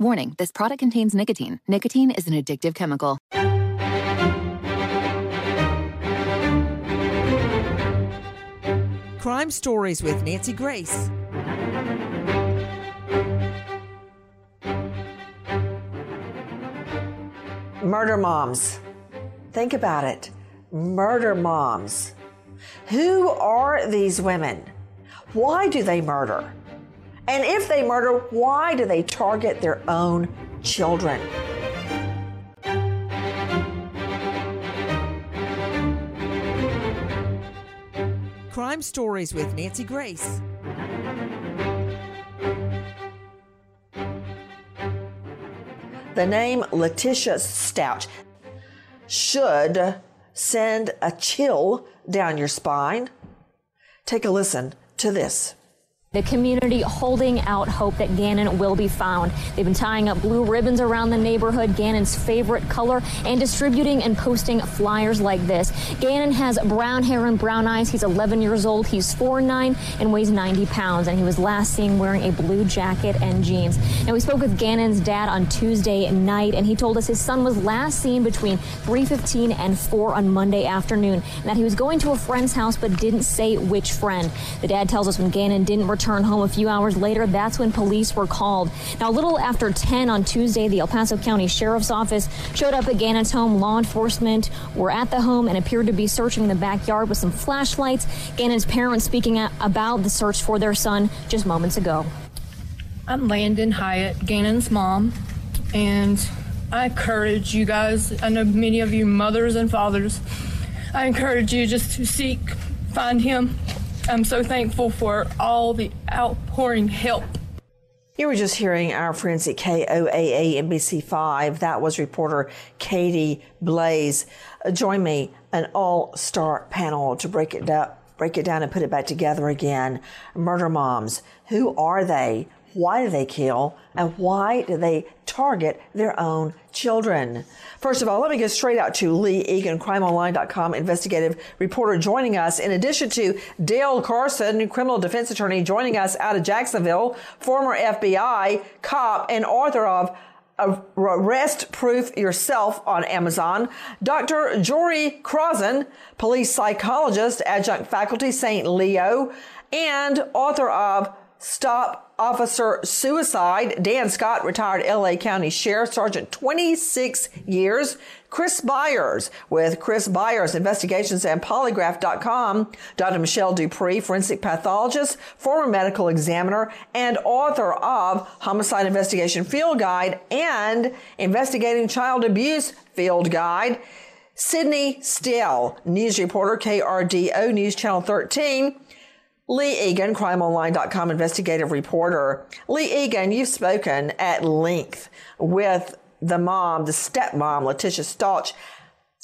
Warning this product contains nicotine. Nicotine is an addictive chemical. Crime Stories with Nancy Grace. Murder moms. Think about it. Murder moms. Who are these women? Why do they murder? And if they murder, why do they target their own children? Crime Stories with Nancy Grace. The name Letitia Stout should send a chill down your spine. Take a listen to this. The community holding out hope that Gannon will be found. They've been tying up blue ribbons around the neighborhood, Gannon's favorite color, and distributing and posting flyers like this. Gannon has brown hair and brown eyes. He's 11 years old. He's 4'9 and weighs 90 pounds. And he was last seen wearing a blue jacket and jeans. Now, we spoke with Gannon's dad on Tuesday night, and he told us his son was last seen between 3:15 and 4 on Monday afternoon, and that he was going to a friend's house but didn't say which friend. The dad tells us when Gannon didn't return return home a few hours later. That's when police were called. Now, a little after 10 on Tuesday, the El Paso County Sheriff's Office showed up at Gannon's home. Law enforcement were at the home and appeared to be searching the backyard with some flashlights. Gannon's parents speaking about the search for their son just moments ago. I'm Landen Hiatt, Gannon's mom, and I encourage you guys, I know many of you mothers and fathers, I encourage you just to seek, find him, I'm so thankful for all the outpouring help. You were just hearing our friends at KOAA NBC5. That was reporter Katie Blaze. Join me, an all-star panel to break it down, break it down and put it back together again. Murder moms. Who are they? Why do they kill? And why do they target their own children? First of all, let me go straight out to Lee Egan, crimeonline.com investigative reporter joining us. In addition to Dale Carson, criminal defense attorney joining us out of Jacksonville, former FBI cop and author of Arrest Proof Yourself on Amazon. Dr. Jory Crozan, police psychologist, adjunct faculty, St. Leo, and author of Stop Officer Suicide. Dan Scott, retired LA County Sheriff Sergeant, 26 years. Chris Byers with Chris Byers Investigations and Polygraph.com. Dr. Michelle DuPre, forensic pathologist, former medical examiner, and author of Homicide Investigation Field Guide and Investigating Child Abuse Field Guide. Sydney Still, news reporter, KRDO News Channel 13. Lee Egan, crimeonline.com investigative reporter. Lee Egan, you've spoken at length with the mom, the stepmom, Letitia Stauch.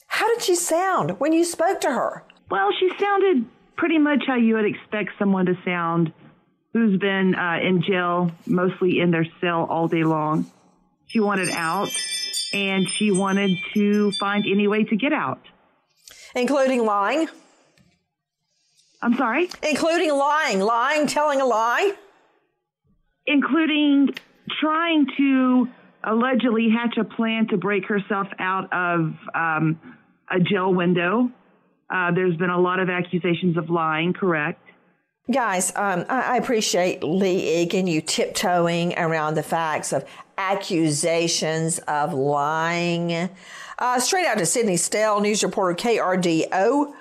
How did she sound when you spoke to her? Well, she sounded pretty much how you would expect someone to sound who's been uh, in jail, mostly in their cell all day long. She wanted out and she wanted to find any way to get out. Including lying? I'm sorry? Including lying, lying, telling a lie? Including trying to allegedly hatch a plan to break herself out of um, a jail window. Uh, there's been a lot of accusations of lying, correct? Guys, um, I, I appreciate Lee Egan, you tiptoeing around the facts of accusations of lying. Uh, straight out to Sydney Stell, news reporter KRDO.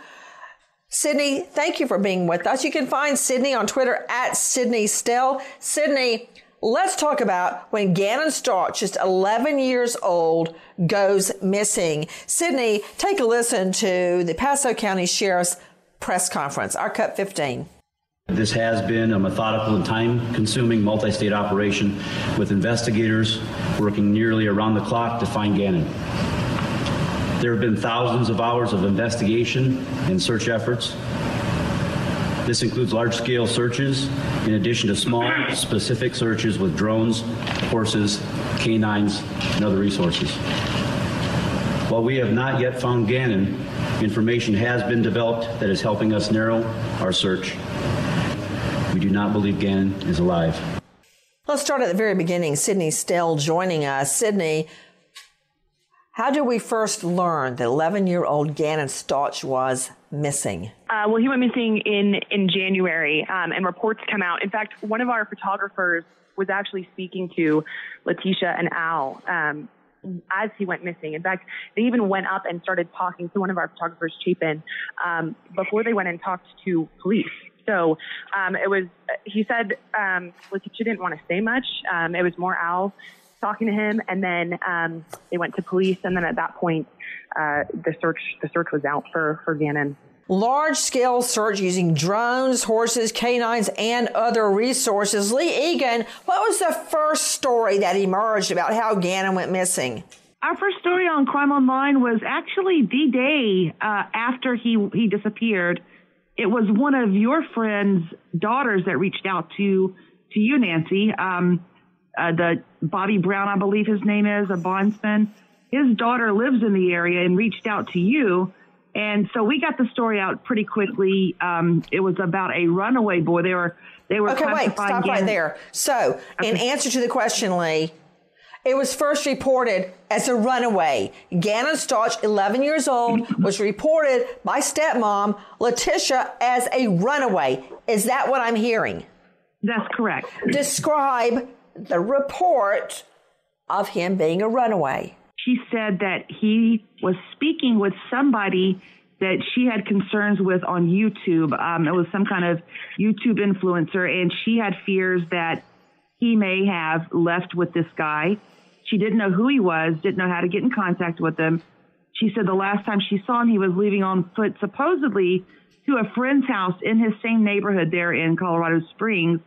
Sydney, thank you for being with us. You can find Sydney on Twitter at Sydney Stell. Sydney, let's talk about when Gannon Stauch, just 11 years old, goes missing. Sydney, take a listen to the Pasco County Sheriff's press conference, our Cut 15. This has been a methodical and time consuming multi state operation with investigators working nearly around the clock to find Gannon. There have been thousands of hours of investigation and search efforts. This includes large scale searches, in addition to small, specific searches with drones, horses, canines, and other resources. While we have not yet found Gannon, information has been developed that is helping us narrow our search. We do not believe Gannon is alive. Let's start at the very beginning. Sydney Stell joining us. Sydney, how did we first learn that 11 year old Gannon Stauch was missing? Uh, well, he went missing in, in January, um, and reports come out. In fact, one of our photographers was actually speaking to Letitia and Al um, as he went missing. In fact, they even went up and started talking to one of our photographers, Chapin, um, before they went and talked to police. So um, it was, he said um, Letitia didn't want to say much. Um, it was more Al talking to him, and then um, they went to police, and then at that point, uh, the search the search was out for for Gannon. Large scale search using drones, horses, canines, and other resources. Lee Egan, what was the first story that emerged about how Gannon went missing? Our first story on Crime Online was actually the day uh, after he he disappeared. It was one of your friend's daughters that reached out to to you, Nancy. Um, uh, the Bobby Brown, I believe his name is, a bondsman. His daughter lives in the area and reached out to you. And so we got the story out pretty quickly. Um, it was about a runaway boy. They were they were okay. Wait, stop right there. So, okay. in answer to the question, Lee, it was first reported as a runaway. Gannon Stauch, 11 years old, was reported by stepmom Letitia as a runaway. Is that what I'm hearing? That's correct. Describe the report of him being a runaway. She said that he was speaking with somebody that she had concerns with on YouTube. Um, it was some kind of YouTube influencer, and she had fears that he may have left with this guy. She didn't know who he was, didn't know how to get in contact with him. She said the last time she saw him, he was leaving on foot, supposedly to a friend's house in his same neighborhood there in Colorado Springs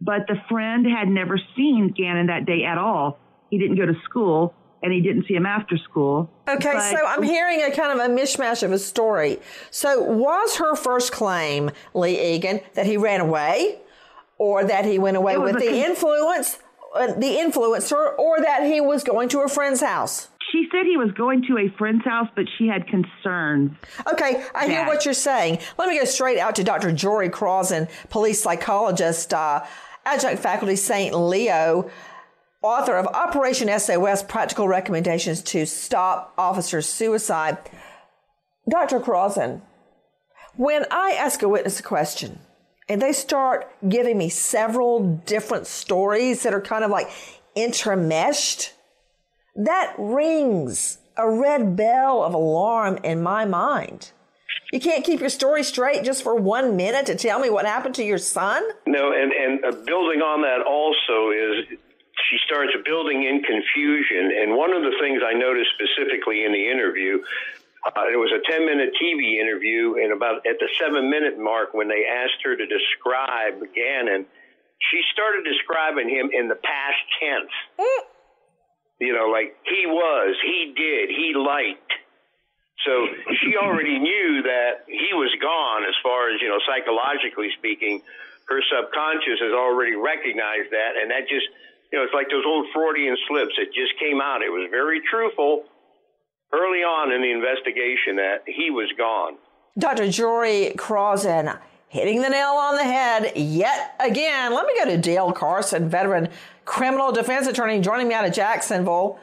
but the friend had never seen Gannon that day at all. He didn't go to school and he didn't see him after school. Okay, but, so I'm hearing a kind of a mishmash of a story. So was her first claim, Lee Egan, that he ran away or that he went away with the con- influence, uh, the influencer, or that he was going to a friend's house? She said he was going to a friend's house, but she had concerns. Okay, I that- hear what you're saying. Let me go straight out to Dr. Jory Crossan, police psychologist. Uh, adjunct faculty St. Leo, author of Operation SOS Practical Recommendations to Stop Officer Suicide. Dr. Crossan, when I ask a witness a question and they start giving me several different stories that are kind of like intermeshed, that rings a red bell of alarm in my mind. You can't keep your story straight just for one minute to tell me what happened to your son? No, and, and uh, building on that also is she starts building in confusion. And one of the things I noticed specifically in the interview, uh, it was a 10 minute TV interview, and about at the seven minute mark, when they asked her to describe Gannon, she started describing him in the past tense. Mm. You know, like he was, he did, he liked. So she already knew that he was gone as far as, you know, psychologically speaking. Her subconscious has already recognized that. And that just, you know, it's like those old Freudian slips. It just came out. It was very truthful early on in the investigation that he was gone. Dr. Jory Crossan hitting the nail on the head yet again. Let me go to Dale Carson, veteran criminal defense attorney, joining me out of Jacksonville.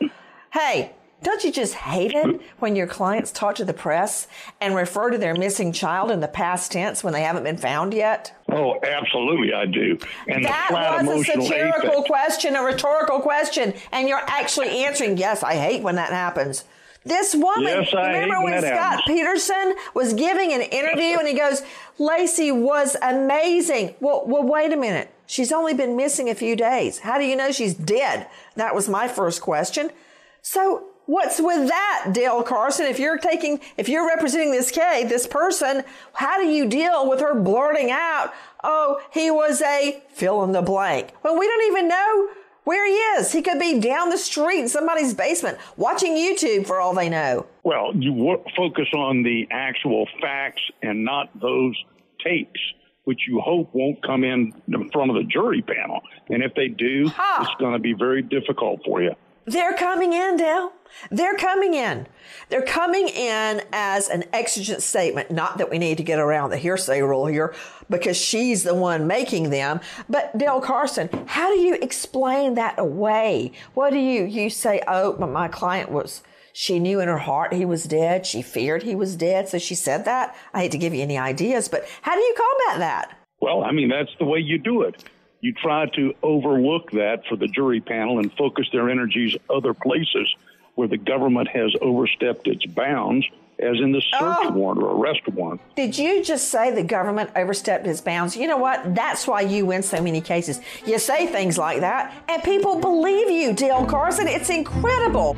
Hey, don't you just hate it when your clients talk to the press and refer to their missing child in the past tense when they haven't been found yet? Oh, absolutely, I do. And that was a satirical affect- question, a rhetorical question, and you're actually answering, yes, I hate when that happens. This woman, Yes, I remember when when Scott happens. Peterson was giving an interview and he goes, Laci was amazing. Well, well, wait a minute. She's only been missing a few days. How do you know she's dead? That was my first question. So what's with that, Dale Carson? If you're taking, if you're representing this K, this person, how do you deal with her blurting out, oh, he was a fill in the blank? Well, we don't even know where he is. He could be down the street in somebody's basement watching YouTube for all they know. Well, you focus on the actual facts and not those tapes, which you hope won't come in in front of the jury panel. And if they do, it's going to be very difficult for you. They're coming in, Dale. They're coming in. They're coming in as an exigent statement. Not that we need to get around the hearsay rule here because she's the one making them. But Dale Carson, how do you explain that away? What do you, you say, oh, but my client was, she knew in her heart he was dead. She feared he was dead. So she said that. I hate to give you any ideas, but how do you combat that? Well, I mean, that's the way you do it. You try to overlook that for the jury panel and focus their energies other places where the government has overstepped its bounds, as in the search oh. warrant or arrest warrant. Did you just say the government overstepped its bounds? You know what? That's why you win so many cases. You say things like that, and people believe you, Dale Carson. It's incredible.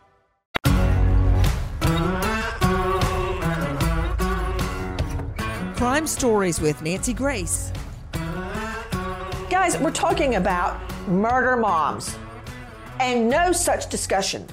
Crime Stories with Nancy Grace. Guys, we're talking about murder moms. And no such discussion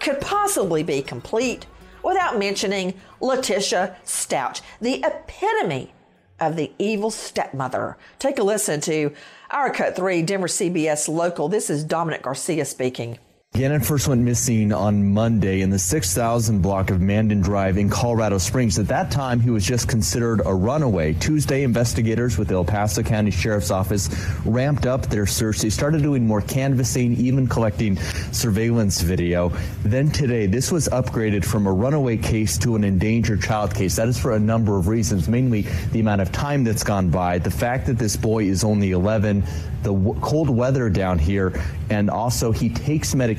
could possibly be complete without mentioning Letitia Stauch, the epitome of the evil stepmother. Take a listen to our Cut 3 Denver CBS local. This is Dominic Garcia speaking. Gannon first went missing on Monday in the 6000 block of Mandan Drive in Colorado Springs. At that time, he was just considered a runaway. Tuesday, investigators with the El Paso County Sheriff's Office ramped up their search. They started doing more canvassing, even collecting surveillance video. Then today, this was upgraded from a runaway case to an endangered child case. That is for a number of reasons, mainly the amount of time that's gone by, the fact that this boy is only 11, the w- cold weather down here, and also he takes medication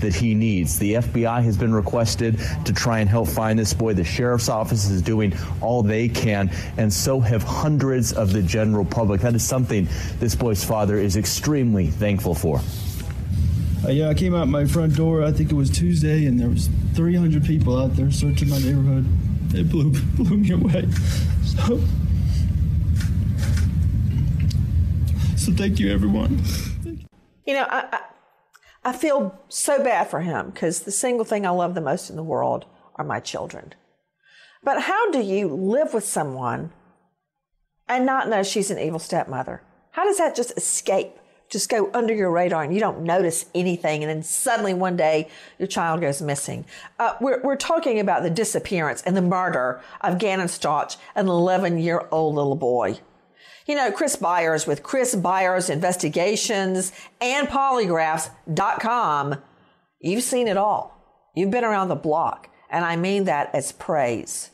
that he needs. The FBI has been requested to try and help find this boy. The sheriff's office is doing all they can, and so have hundreds of the general public. That is something this boy's father is extremely thankful for. Uh, yeah, I came out my front door. I think it was Tuesday, and there was 300 people out there searching my neighborhood. It blew blew me away. So, so thank you, everyone. You know, I, I, I feel so bad for him because the single thing I love the most in the world are my children. But how do you live with someone and not know she's an evil stepmother? How does that just escape? Just go under your radar and you don't notice anything, and then suddenly one day your child goes missing. Uh, we're, we're talking about the disappearance and the murder of Gannon Stauch, an 11 year old little boy. You know, Chris Byers with Chris Byers Investigations and Polygraphs.com. You've seen it all. You've been around the block, and I mean that as praise.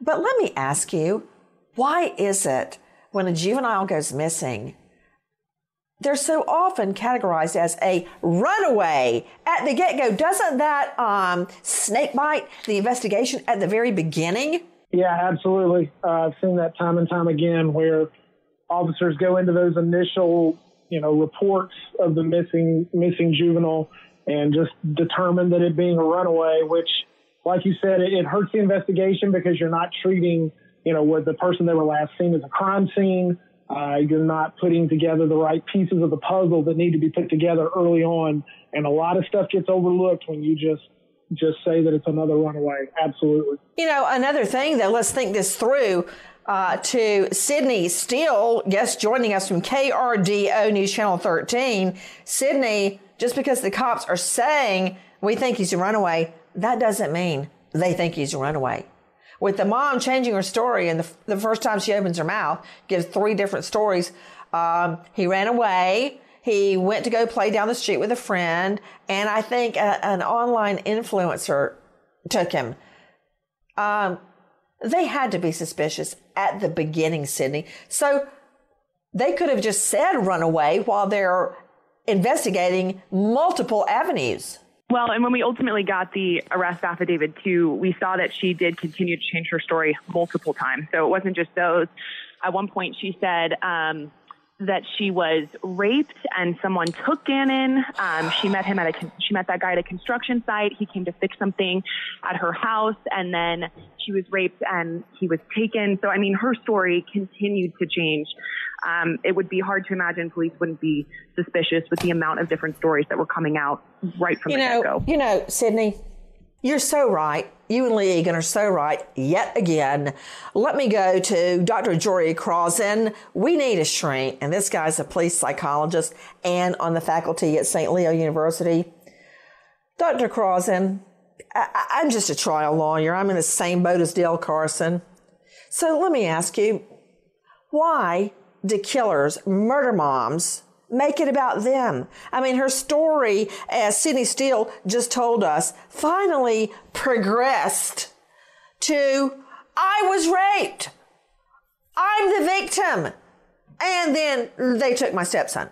But let me ask you, why is it when a juvenile goes missing, they're so often categorized as a runaway at the get go. Doesn't that um, snake bite the investigation at the very beginning? Yeah, absolutely. Uh, I've seen that time and time again where officers go into those initial, you know, reports of the missing missing juvenile and just determine that it being a runaway, which, like you said, it, it hurts the investigation because you're not treating, you know, what the person they were last seen as a crime scene. Uh, you're not putting together the right pieces of the puzzle that need to be put together early on, and a lot of stuff gets overlooked when you just just say that it's another runaway. Absolutely. You know, another thing though, let's think this through. Uh, to Sydney Steele, guest joining us from KRDO News Channel 13. Sydney, just because the cops are saying we think he's a runaway, that doesn't mean they think he's a runaway. With the mom changing her story, and the, the first time she opens her mouth, gives three different stories. Um, he ran away. He went to go play down the street with a friend, and I think a, an online influencer took him. Um, they had to be suspicious at the beginning, Sydney. So they could have just said run away while they're investigating multiple avenues. Well, and when we ultimately got the arrest affidavit too, we saw that she did continue to change her story multiple times. So it wasn't just those. At one point, she said, um, that she was raped and someone took Gannon. Um, she met him at a she met that guy at a construction site. He came to fix something at her house, and then she was raped and he was taken. So I mean, her story continued to change. Um, it would be hard to imagine police wouldn't be suspicious with the amount of different stories that were coming out right from you the get go. You know, Sydney, you're so right. You and Lee Egan are so right yet again. Let me go to Dr. Jory Crossan. We need a shrink, and this guy's a police psychologist and on the faculty at St. Leo University. Dr. Crossan, I- I'm just a trial lawyer. I'm in the same boat as Dale Carson. So let me ask you, why do killers murder moms make it about them. I mean, her story, as Sydney Steele just told us, finally progressed to I was raped. I'm the victim. And then they took my stepson.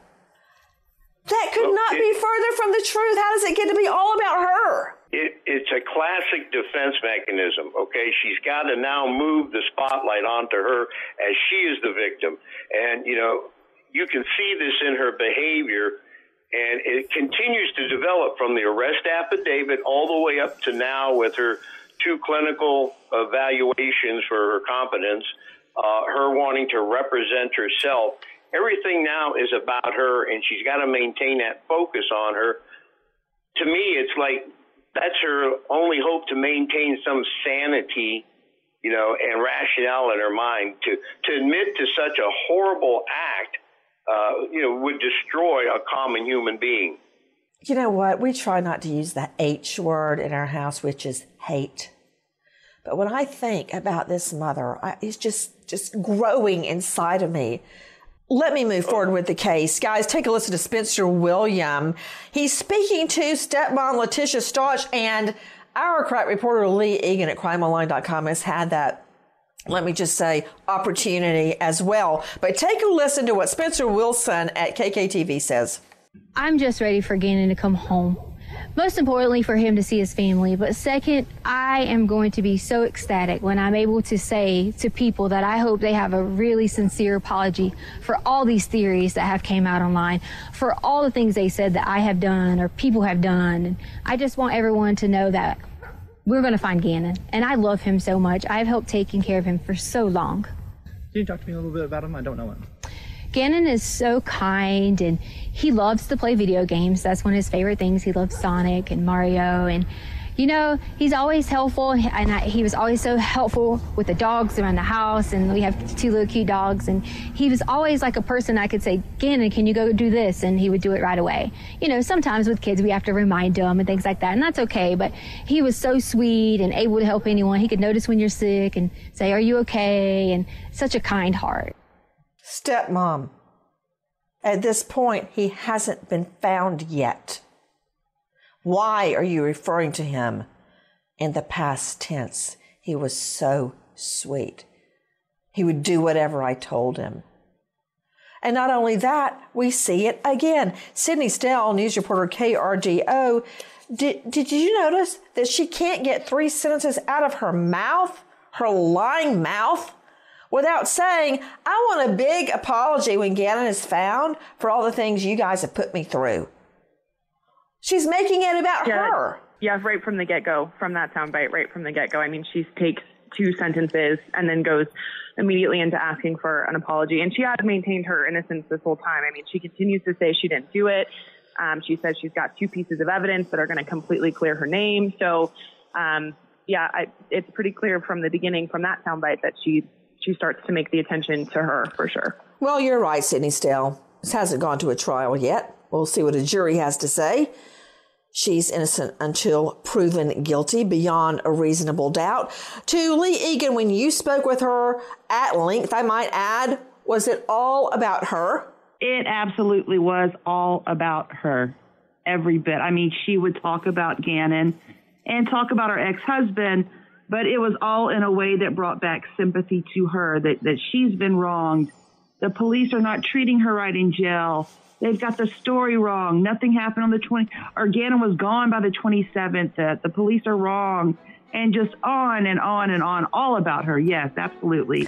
That could not be further from the truth. How does it get to be all about her? It, it's a classic defense mechanism. Okay, she's got to now move the spotlight onto her as she is the victim, and you know you can see this in her behavior, and it continues to develop from the arrest affidavit all the way up to now with her two clinical evaluations for her competence, uh, her wanting to represent herself. Everything now is about her, and she's got to maintain that focus on her. To me, it's like that's her only hope to maintain some sanity, you know, and rationale in her mind. To to admit to such a horrible act, uh, you know, would destroy a common human being. You know what? We try not to use the H word in our house, which is hate. But when I think about this mother, I, it's just just growing inside of me. Let me move forward with the case. Guys, take a listen to Spencer William. He's speaking to stepmom Letitia Stauch and our crack reporter Lee Egan at crimeonline.com has had that, let me just say, opportunity as well. But take a listen to what Spencer Wilson at KKTV says. I'm just ready for Gannon to come home. Most importantly, for him to see his family. But second, I am going to be so ecstatic when I'm able to say to people that I hope they have a really sincere apology for all these theories that have came out online, for all the things they said that I have done or people have done. And I just want everyone to know that we're going to find Gannon. And I love him so much. I've helped taking care of him for so long. Can you talk to me a little bit about him? I don't know him. Gannon is so kind and he loves to play video games. That's one of his favorite things. He loves Sonic and Mario and you know, he's always helpful and I, he was always so helpful with the dogs around the house and we have two little cute dogs and he was always like a person I could say, Gannon, can you go do this? And he would do it right away. You know, sometimes with kids we have to remind them and things like that and that's okay, but he was so sweet and able to help anyone. He could notice when you're sick and say, are you okay? And such a kind heart. Stepmom. At this point, he hasn't been found yet. Why are you referring to him in the past tense? He was so sweet. He would do whatever I told him. And not only that, we see it again. Sydney Stell, news reporter KRDO, did, did you notice that she can't get three sentences out of her mouth, her lying mouth, without saying, I want a big apology when Gannon is found for all the things you guys have put me through? She's making it about Yeah, her. Yeah, right from the get go, from that soundbite, right from the get go. I mean, she takes two sentences and then goes immediately into asking for an apology. And she has maintained her innocence this whole time. I mean, she continues to say she didn't do it. Um, she says she's got two pieces of evidence that are going to completely clear her name. So, um, yeah, I, it's pretty clear from the beginning, from that soundbite, that she she starts to make the attention to her for sure. Well, you're right, Sydney Stell. This hasn't gone to a trial yet. We'll see what a jury has to say. She's innocent until proven guilty beyond a reasonable doubt. To Lee Egan, when you spoke with her at length, I might add, was it all about her? It absolutely was all about her. Every bit. I mean, she would talk about Gannon and talk about her ex husband, but it was all in a way that brought back sympathy to her that, that she's been wronged. The police are not treating her right in jail. They've got the story wrong. Nothing happened on the 20, or Gannon was gone by the 27th. That uh, the police are wrong. And just on and on and on, all about her. Yes, absolutely.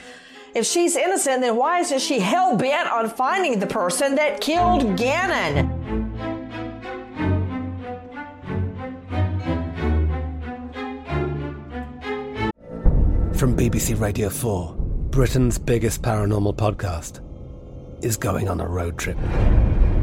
If she's innocent, then why isn't she hell bent on finding the person that killed Gannon? From BBC Radio 4, Britain's biggest paranormal podcast is going on a road trip.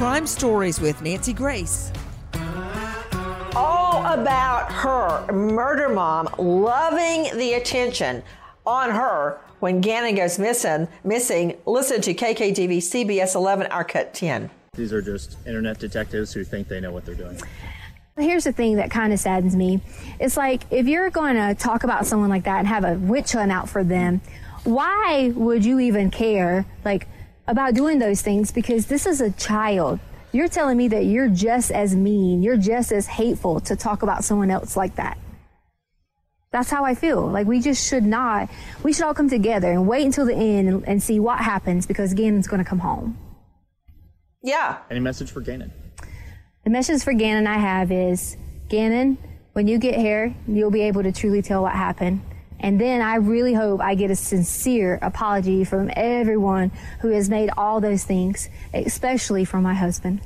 Crime Stories with Nancy Grace. all about her, murder mom, loving the attention on her when Gannon goes missing. Missing. Listen to KKTV CBS 11, our cut 10. These are just internet detectives who think they know what they're doing. Here's the thing that kind of saddens me. It's like if you're going to talk about someone like that and have a witch hunt out for them, why would you even care like about doing those things? Because this is a child. You're telling me that you're just as mean, you're just as hateful to talk about someone else like that. That's how I feel. Like we just should not. We should all come together and wait until the end and, and see what happens because Gannon's going to come home. Yeah. Any message for Gannon? The message for Gannon I have is Gannon, when you get here, you'll be able to truly tell what happened. And then I really hope I get a sincere apology from everyone who has made all those things, especially from my husband.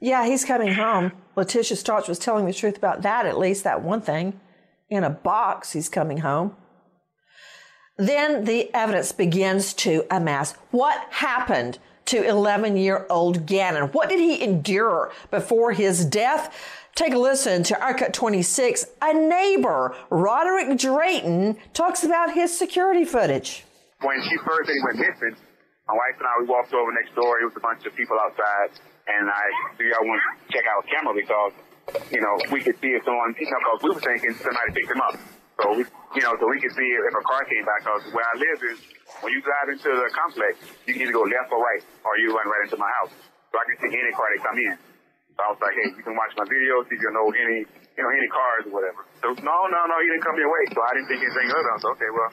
Yeah, he's coming home. Letitia Stauch was telling the truth about that, at least that one thing. In a box, he's coming home. Then the evidence begins to amass. What happened to 11 year old Gannon? What did he endure before his death? Take a listen to our cut 26. A neighbor, Roderick Drayton, talks about his security footage. When she first went missing, my wife and I, we walked over next door. It was a bunch of people outside. And I figured I wanted to check out a camera because, you know, we could see if someone, you know, because we were thinking somebody picked him up. So we, you know, so we could see if a car came back. Because where I live is, when you drive into the complex, you can either go left or right, or you run right into my house. So I can see any car that come in. So I was like, hey, you can watch my videos, if you know any, you know, any cars or whatever. So no, no, no, he didn't come your way. So I didn't think anything of it. I was okay, well,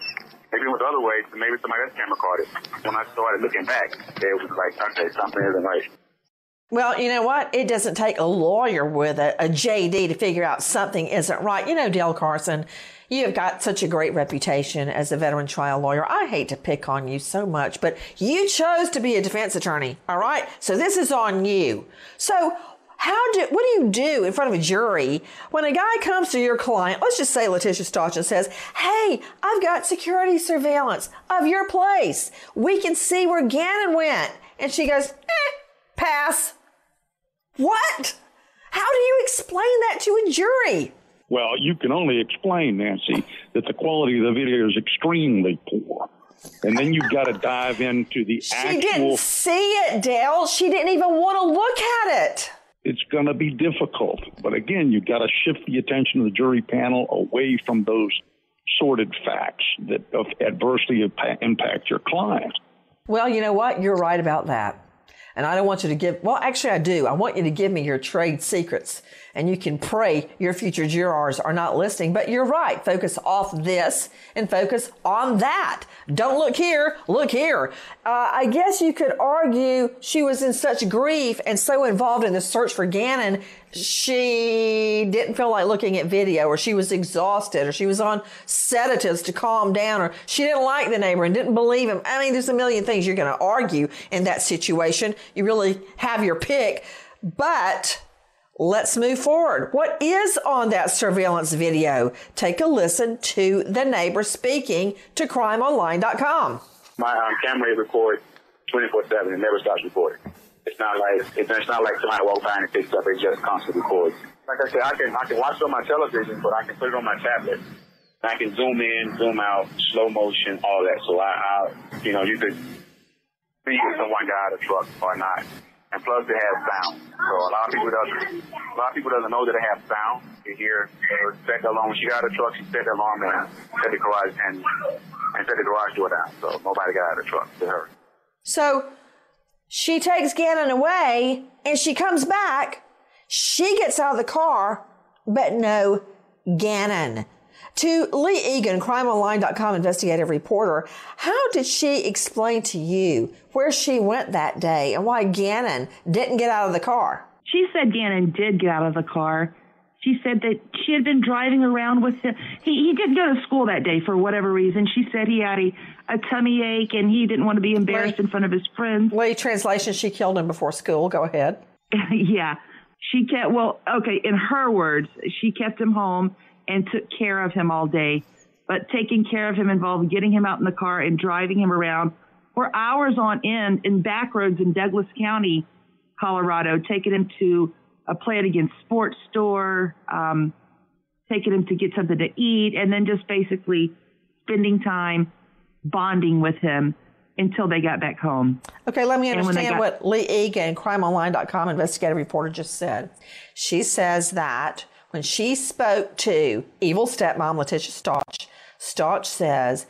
maybe it was the other way. So maybe somebody else camera caught it. When I started looking back, it was like, okay, something isn't right. Well, you know what? It doesn't take a lawyer with a, a JD to figure out something isn't right. You know, Dale Carson, you have got such a great reputation as a veteran trial lawyer. I hate to pick on you so much, but you chose to be a defense attorney, all right? So this is on you. So how do what do you do in front of a jury when a guy comes to your client let's just say letitia stauch and says hey i've got security surveillance of your place. We can see where gannon went. And she goes eh, pass. What? How do you explain that to a jury? Well, you can only explain, Nancy, that the quality of the video is extremely poor. And then you've got to dive into the she actual. didn't see it dale. She didn't even want to look at it It's going to be difficult. But again, you've got to shift the attention of the jury panel away from those sordid facts that adversely impa- impact your client. Well, you know what? You're right about that. And I don't want you to give, well, actually, I do. I want you to give me your trade secrets. And you can pray your future jurors are not listening. But you're right. Focus off this and focus on that. Don't look here, look here. Uh, I guess you could argue she was in such grief and so involved in the search for Gannon, she didn't feel like looking at video, or she was exhausted, or she was on sedatives to calm down, or she didn't like the neighbor and didn't believe him. I mean, there's a million things you're going to argue in that situation. You really have your pick. But let's move forward. What is on that surveillance video? Take a listen to the neighbor speaking to crimeonline.com. My um, camera records 24 7 and never stops recording. It's not like it's, it's not like somebody walks by and it picks up. It just constantly records. Like I said, I can I can watch it on my television, but I can put it on my tablet. I can zoom in, zoom out, slow motion, all that. So I, I you know, you could see if someone got out of a truck or not. And plus, it has sound. So a lot of people doesn't a lot of people doesn't know that it has sound. You hear her set the alarm when she got out of the truck. She set the alarm and set the garage and and set the garage door down. So nobody got out of the truck to her. So she takes Gannon away and she comes back. She gets out of the car, but no Gannon. To Lee Egan, crimeonline.com investigative reporter, how did she explain to you where she went that day and why Gannon didn't get out of the car? She said Gannon did get out of the car. She said that she had been driving around with him. He, he didn't go to school that day for whatever reason. She said he had a, a tummy ache and he didn't want to be embarrassed in front of his friends. Lee, translation, she killed him before school. Go ahead. yeah. She kept, well, okay, in her words, she kept him home and took care of him all day. But taking care of him involved getting him out in the car and driving him around for hours on end in back roads in Douglas County, Colorado, taking him to a Play It Again sports store, um, taking him to get something to eat, and then just basically spending time bonding with him until they got back home. Okay, let me And when they understand got- what Lee Egan, crimeonline.com investigative reporter, just said. She says that when she spoke to evil stepmom Letitia Stauch, Stauch says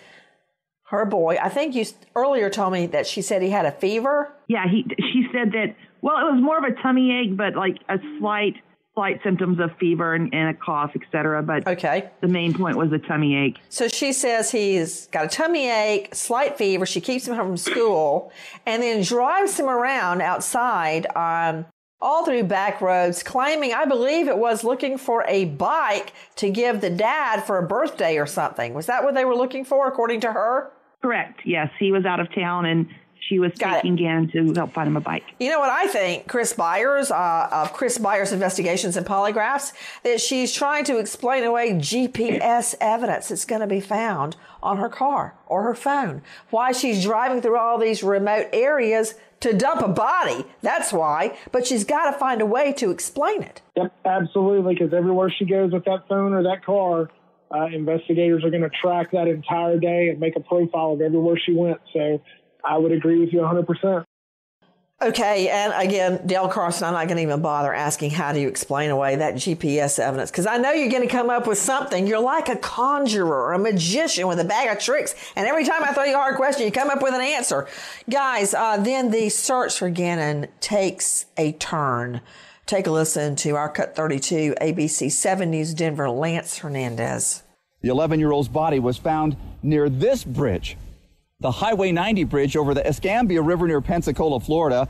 her boy, I think you earlier told me that she said he had a fever. Yeah, he. She said that. Well, it was more of a tummy ache, but like a slight, slight symptoms of fever and, and a cough, etc. But okay, the main point was the tummy ache. So she says he's got a tummy ache, slight fever. She keeps him home from school and then drives him around outside, um, all through back roads, claiming, I believe it was looking for a bike to give the dad for a birthday or something. Was that what they were looking for, according to her? Correct. Yes, he was out of town and she was taking Gannon to help find him a bike. You know what I think, Chris Byers, uh, of Chris Byers Investigations and Polygraphs, that she's trying to explain away GPS evidence that's going to be found on her car or her phone. Why she's driving through all these remote areas to dump a body. That's why. But she's got to find a way to explain it. Yep, absolutely. Because everywhere she goes with that phone or that car, uh, investigators are going to track that entire day and make a profile of everywhere she went. So I would agree with you 100%. Okay, and again, Dale Carson, I'm not going to even bother asking how do you explain away that GPS evidence because I know you're going to come up with something. You're like a conjurer, a magician with a bag of tricks, and every time I throw you a hard question, you come up with an answer. Guys, uh, then the search for Gannon takes a turn. Take a listen to our Cut 32 ABC 7 News Denver, Lance Hernandez. The 11 year old's body was found near this bridge, the Highway 90 bridge over the Escambia River near Pensacola, Florida.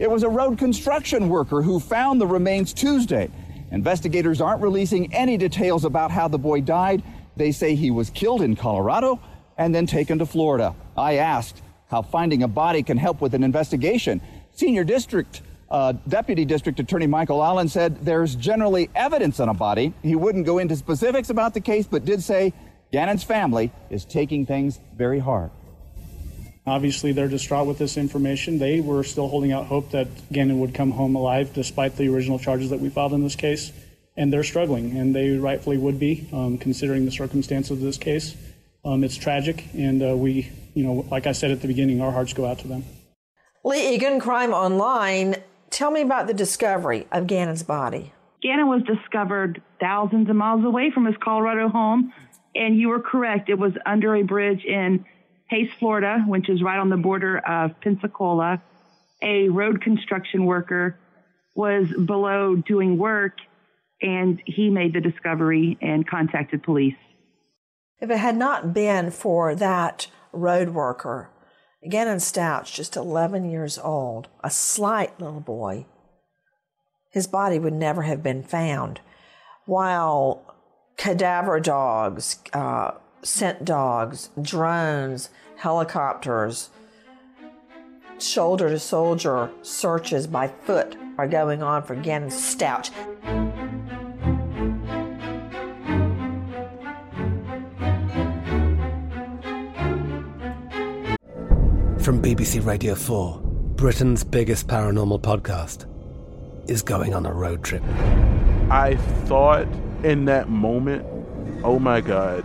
It was a road construction worker who found the remains Tuesday. Investigators aren't releasing any details about how the boy died. They say he was killed in Colorado and then taken to Florida. I asked how finding a body can help with an investigation. Senior District uh, Deputy District Attorney Michael Allen said there's generally evidence on a body. He wouldn't go into specifics about the case, but did say Gannon's family is taking things very hard. Obviously, they're distraught with this information. They were still holding out hope that Gannon would come home alive despite the original charges that we filed in this case. And they're struggling, and they rightfully would be, um, considering the circumstances of this case. Um, it's tragic, and uh, we, you know, like I said at the beginning, our hearts go out to them. Leigh Egan, Crime Online. Tell me about the discovery of Gannon's body. Gannon was discovered thousands of miles away from his Colorado home, and you were correct. It was under a bridge in Pace, Florida, which is right on the border of Pensacola. A road construction worker was below doing work, and he made the discovery and contacted police. If it had not been for that road worker, Gannon Stauch, just 11 years old, a slight little boy, his body would never have been found. While cadaver dogs, uh, scent dogs, drones, helicopters, shoulder to soldier searches by foot are going on for Gannon Stauch. From BBC Radio 4, Britain's biggest paranormal podcast is going on a road trip. I thought in that moment, oh my God,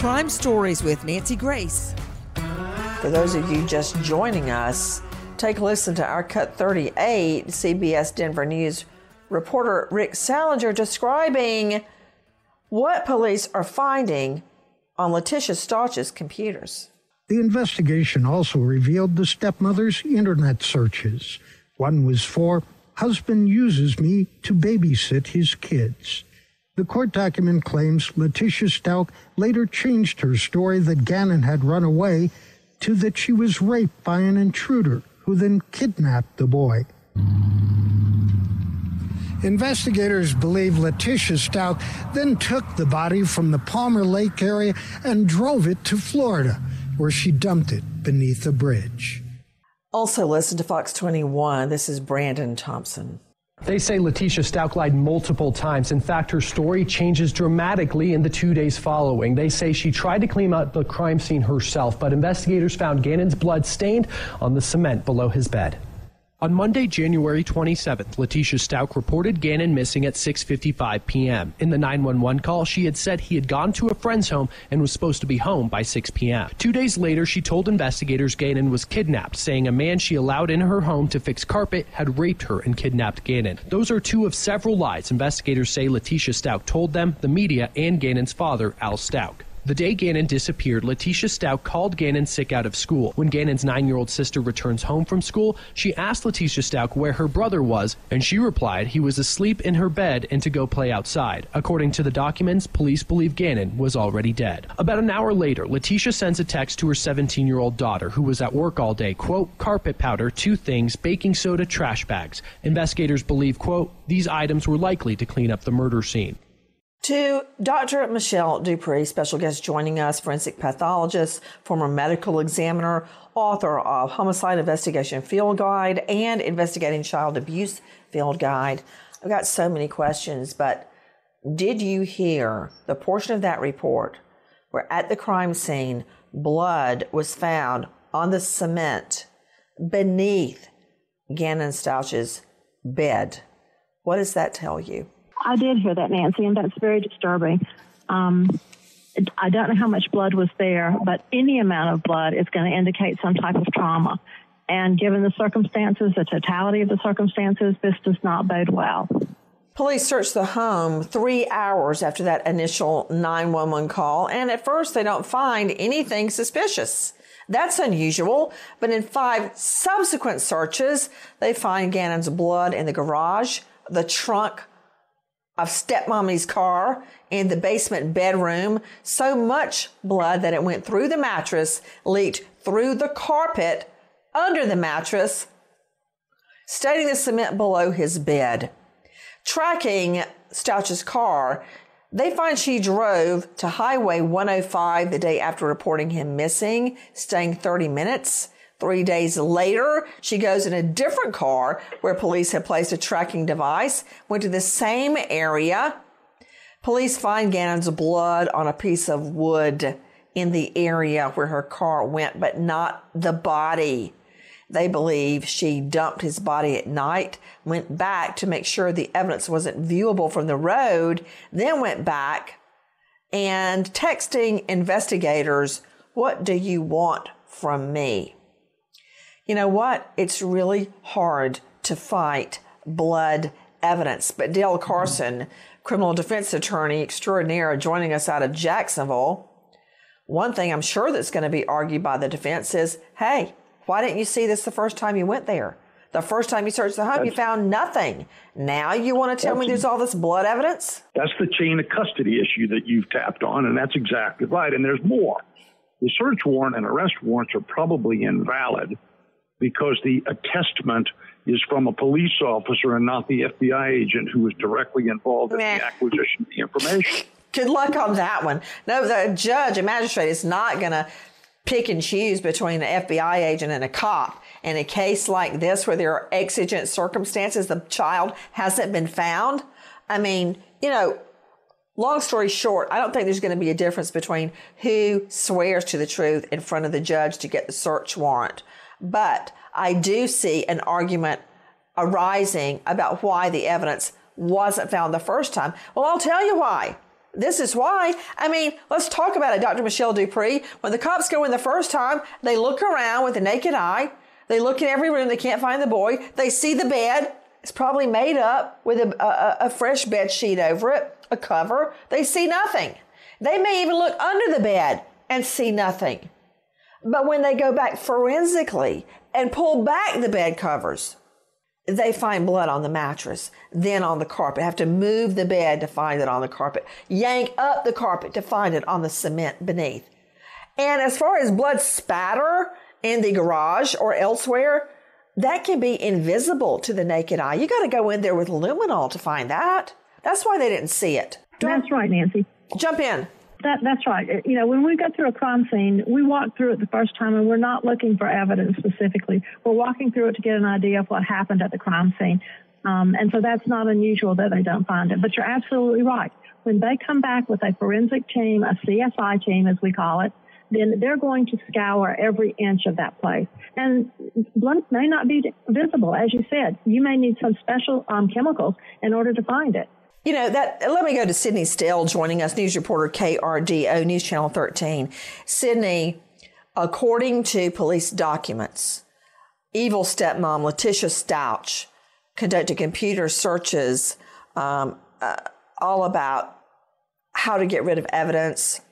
Crime Stories with Nancy Grace. For those of you just joining us, take a listen to our Cut 38 CBS Denver News reporter Rick Salinger describing what police are finding on Letitia Stauch's computers. The investigation also revealed the stepmother's internet searches. One was for husband uses me to babysit his kids. The court document claims Letitia Stauch later changed her story that Gannon had run away to that she was raped by an intruder who then kidnapped the boy. Investigators believe Letitia Stauch then took the body from the Palmer Lake area and drove it to Florida, where she dumped it beneath a bridge. Also, listen to Fox 21. This is Brandon Thompson. They say Letitia Stauch lied multiple times. In fact, her story changes dramatically in the two days following. They say she tried to clean up the crime scene herself, but investigators found Gannon's blood stained on the cement below his bed. On Monday, January 27th, Letitia Stauch reported Gannon missing at 6:55 p.m. In the 911 call, she had said he had gone to a friend's home and was supposed to be home by 6 p.m. Two days later, she told investigators Gannon was kidnapped, saying a man she allowed in her home to fix carpet had raped her and kidnapped Gannon. Those are two of several lies investigators say Letitia Stauch told them, the media, and Gannon's father, Al Stauch. The day Gannon disappeared, Letitia Stauch called Gannon sick out of school. When Gannon's nine year old sister returns home from school, she asked Letitia Stauch where her brother was, and she replied he was asleep in her bed and to go play outside. According to the documents, police believe Gannon was already dead. About an hour later, Letitia sends a text to her 17 year old daughter, who was at work all day, quote, carpet powder, two things, baking soda, trash bags. Investigators believe, quote, these items were likely to clean up the murder scene. To Dr. Michelle DuPre, special guest joining us, forensic pathologist, former medical examiner, author of Homicide Investigation Field Guide and Investigating Child Abuse Field Guide. I've got so many questions, but did you hear the portion of that report where at the crime scene blood was found on the cement beneath Gannon Stauch's bed? What does that tell you? I did hear that, Nancy, and that's very disturbing. Um, I don't know how much blood was there, but any amount of blood is going to indicate some type of trauma. And given the circumstances, the totality of the circumstances, this does not bode well. Police searched the home three hours after that initial 911 call, and at first they don't find anything suspicious. That's unusual, but in five subsequent searches, they find Gannon's blood in the garage, the trunk of stepmommy's car in the basement bedroom. So much blood that it went through the mattress, leaked through the carpet under the mattress, staining the cement below his bed. Tracking Stauch's car, they find she drove to Highway 105 the day after reporting him missing, staying 30 minutes. Three days later, she goes in a different car where police had placed a tracking device, went to the same area. Police find Gannon's blood on a piece of wood in the area where her car went, but not the body. They believe she dumped his body at night, went back to make sure the evidence wasn't viewable from the road, then went back and texting investigators, What do you want from me? You know what? It's really hard to fight blood evidence. But Dale Carson, criminal defense attorney extraordinaire, joining us out of Jacksonville, one thing I'm sure that's going to be argued by the defense is hey, why didn't you see this the first time you went there? The first time you searched the home, you found nothing. Now you want to tell me there's all this blood evidence? That's the chain of custody issue that you've tapped on, and that's exactly right. And there's more. The search warrant and arrest warrants are probably invalid because the attestment is from a police officer and not the FBI agent who was directly involved in the acquisition of the information. Good luck on that one. No, the judge, a magistrate, is not going to pick and choose between an FBI agent and a cop. In a case like this, where there are exigent circumstances, the child hasn't been found. I mean, you know, long story short, I don't think there's going to be a difference between who swears to the truth in front of the judge to get the search warrant. But I do see an argument arising about why the evidence wasn't found the first time. Well, I'll tell you why. This is why. I mean, let's talk about it, Dr. Michelle DuPre. When the cops go in the first time, they look around with the naked eye. They look in every room. They can't find the boy. They see the bed. It's probably made up with a, a, a fresh bed sheet over it, a cover. They see nothing. They may even look under the bed and see nothing. But when they go back forensically and pull back the bed covers, they find blood on the mattress, then on the carpet. Have to move the bed to find it on the carpet, yank up the carpet to find it on the cement beneath. And as far as blood spatter in the garage or elsewhere, that can be invisible to the naked eye. You got to go in there with luminol to find that. That's why they didn't see it. That's right, Nancy. Jump in. That, that's right. You know, when we go through a crime scene, we walk through it the first time and we're not looking for evidence specifically. We're walking through it to get an idea of what happened at the crime scene. Um, and so that's not unusual that they don't find it. But you're absolutely right. When they come back with a forensic team, a CSI team as we call it, then they're going to scour every inch of that place. And blood may not be visible, as you said. You may need some special um, chemicals in order to find it. You know, that let me go to Sydney Stell joining us, news reporter KRDO News Channel 13. Sydney, according to police documents, evil stepmom Letitia Stauch conducted computer searches um, uh, all about how to get rid of evidence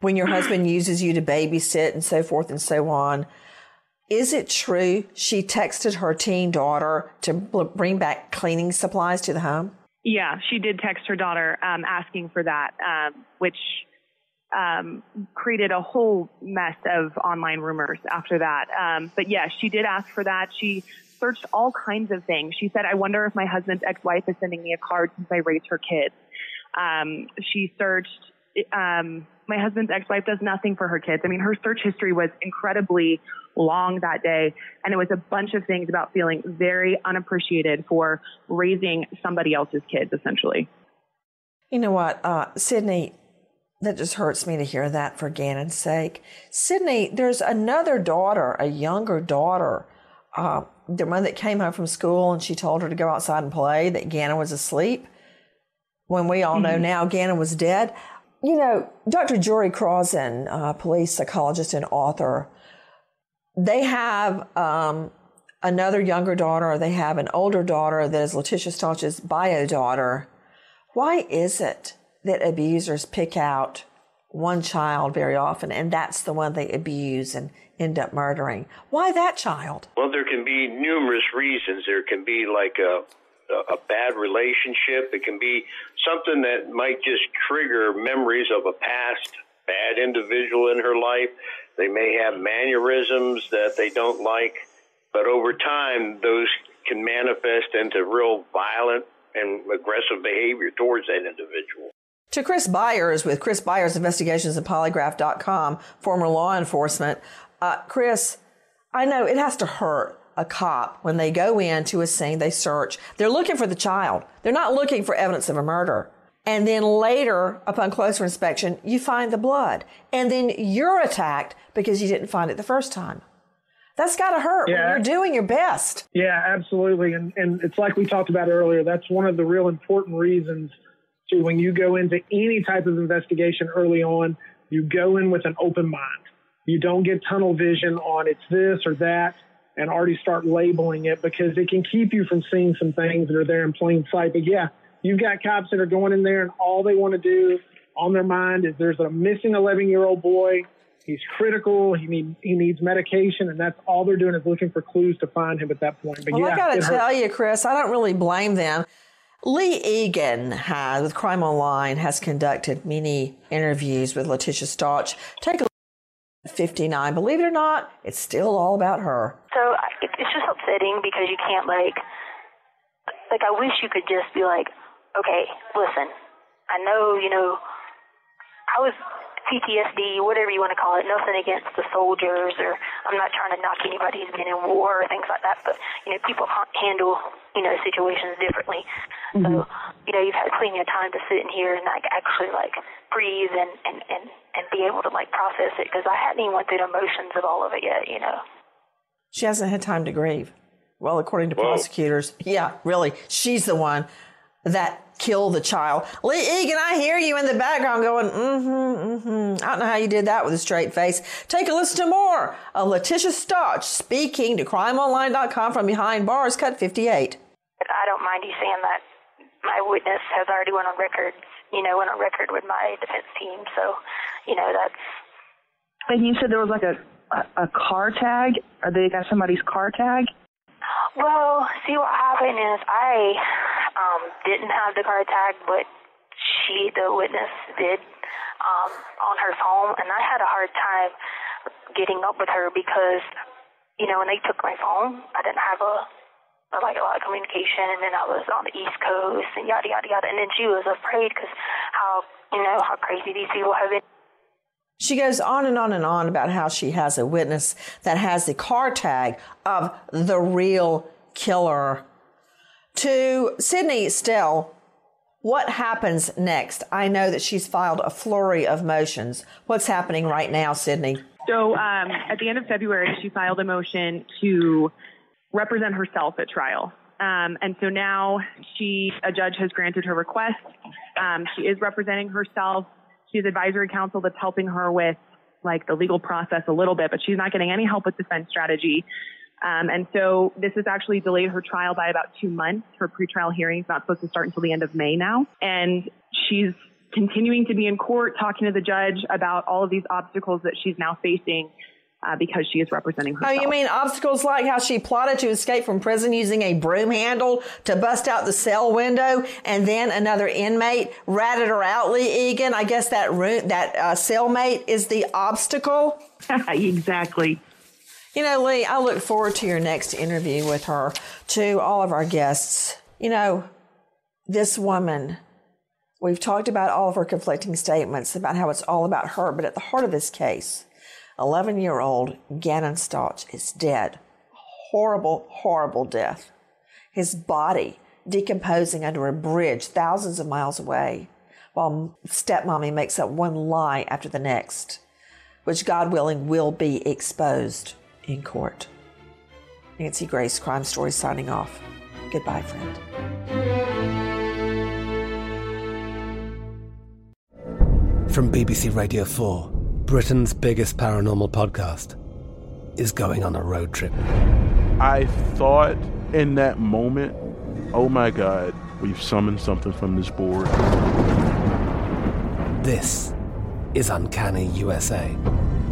when your husband uses you to babysit and so forth and so on. Is it true she texted her teen daughter to bring back cleaning supplies to the home? Yeah, she did text her daughter um, asking for that, um, which um, created a whole mess of online rumors after that. Um, but yeah, she did ask for that. She searched all kinds of things. She said, I wonder if my husband's ex wife is sending me a card since I raised her kids. Um, she searched. My husband's ex-wife does nothing for her kids. I mean, her search history was incredibly long that day, and it was a bunch of things about feeling very unappreciated for raising somebody else's kids, essentially. You know what, uh, Sydney? That just hurts me to hear that for Gannon's sake. Sydney, there's another daughter, a younger daughter, uh, the one that came home from school and she told her to go outside and play, that Gannon was asleep. When we all know Mhm. now Gannon was dead. You know, Dr. Jory Crossan, uh, police psychologist and author, they have um, another younger daughter, they have an older daughter that is Letitia Stauch's bio daughter. Why is it that abusers pick out one child very often and that's the one they abuse and end up murdering? Why that child? Well, there can be numerous reasons. There can be like a a bad relationship. It can be something that might just trigger memories of a past bad individual in her life. They may have mannerisms that they don't like, but over time, those can manifest into real violent and aggressive behavior towards that individual. To Chris Byers with Chris Byers Investigations and Polygraph.com, former law enforcement. Uh, Chris, I know it has to hurt a cop when they go into a scene, they search. They're looking for the child. They're not looking for evidence of a murder. And then later, upon closer inspection, you find the blood. And then you're attacked because you didn't find it the first time. That's got to hurt when Yeah. you're doing your best. Yeah, absolutely. And and it's like we talked about earlier. That's one of the real important reasons to when you go into any type of investigation early on, you go in with an open mind. You don't get tunnel vision on it's this or that and already start labeling it because it can keep you from seeing some things that are there in plain sight. But yeah, you've got cops that are going in there and all they want to do on their mind is there's a missing 11 year old boy. He's critical. He need he needs medication, and that's all they're doing is looking for clues to find him at that point. But Well, yeah, I got to tell you, Chris, I don't really blame them. Leigh Egan has, with Crime Online, has conducted many interviews with Letitia Stauch. Take a 59. Believe it or not, it's still all about her. So it's just upsetting because you can't like, like I wish you could just be like, okay, listen, I know you know, I was PTSD, whatever you want to call it, nothing against the soldiers, or I'm not trying to knock anybody who's been in war or things like that, but you know, people ha- handle you know situations differently. So mm-hmm. you know, you've had plenty of time to sit in here and like actually like breathe and and and and be able to like process it because I hadn't even went through the emotions of all of it yet, you know. She hasn't had time to grieve. Well, according to prosecutors, yeah, really, she's the one that killed the child. Leigh Egan, I hear you in the background going, mm-hmm, mm-hmm. I don't know how you did that with a straight face. Take a listen to more of Letitia Stauch speaking to crimeonline.com from behind bars, cut 58. I don't mind you saying that my witness has already went on record, you know, went on record with my defense team. So, you know, that's And you said there was like a a, a car tag, or they got somebody's car tag. well. See, what happened is I didn't have the car tag, but she, the witness, did um, on her phone, and I had a hard time getting up with her because, you know, when they took my phone, I didn't have a like a lot of communication, and I was on the East Coast and yada yada yada, and then she was afraid because how you know how crazy these people have been. She goes on and on and on about how she has a witness that has the car tag of the real killer. To Sydney Stell, what happens next? I know that she's filed a flurry of motions. What's happening right now, Sydney? So um, at the end of February, she filed a motion to represent herself at trial. Um, and so now she, a judge has granted her request. Um, she is representing herself. She has advisory counsel that's helping her with like the legal process a little bit, but she's not getting any help with defense strategy. Um, and so this has actually delayed her trial by about two months. Her pretrial hearing is not supposed to start until the end of May now. And she's continuing to be in court talking to the judge about all of these obstacles that she's now facing uh, because she is representing herself. Oh, you mean obstacles like how she plotted to escape from prison using a broom handle to bust out the cell window, and then another inmate ratted her out. Leigh Egan, I guess that room, that uh, cellmate is the obstacle. exactly. You know, Leigh, I look forward to your next interview with her. To all of our guests, you know, this woman We've talked about all of her conflicting statements about how it's all about her, but at the heart of this case, 11 year old Gannon Stauch is dead. Horrible, horrible death. His body decomposing under a bridge thousands of miles away, while stepmommy makes up one lie after the next, which, God willing, will be exposed in court. Nancy Grace, Crime Story, signing off. Goodbye, friend. From BBC Radio 4, Britain's biggest paranormal podcast is going on a road trip. I thought in that moment, oh my God, we've summoned something from this board. This is Uncanny USA.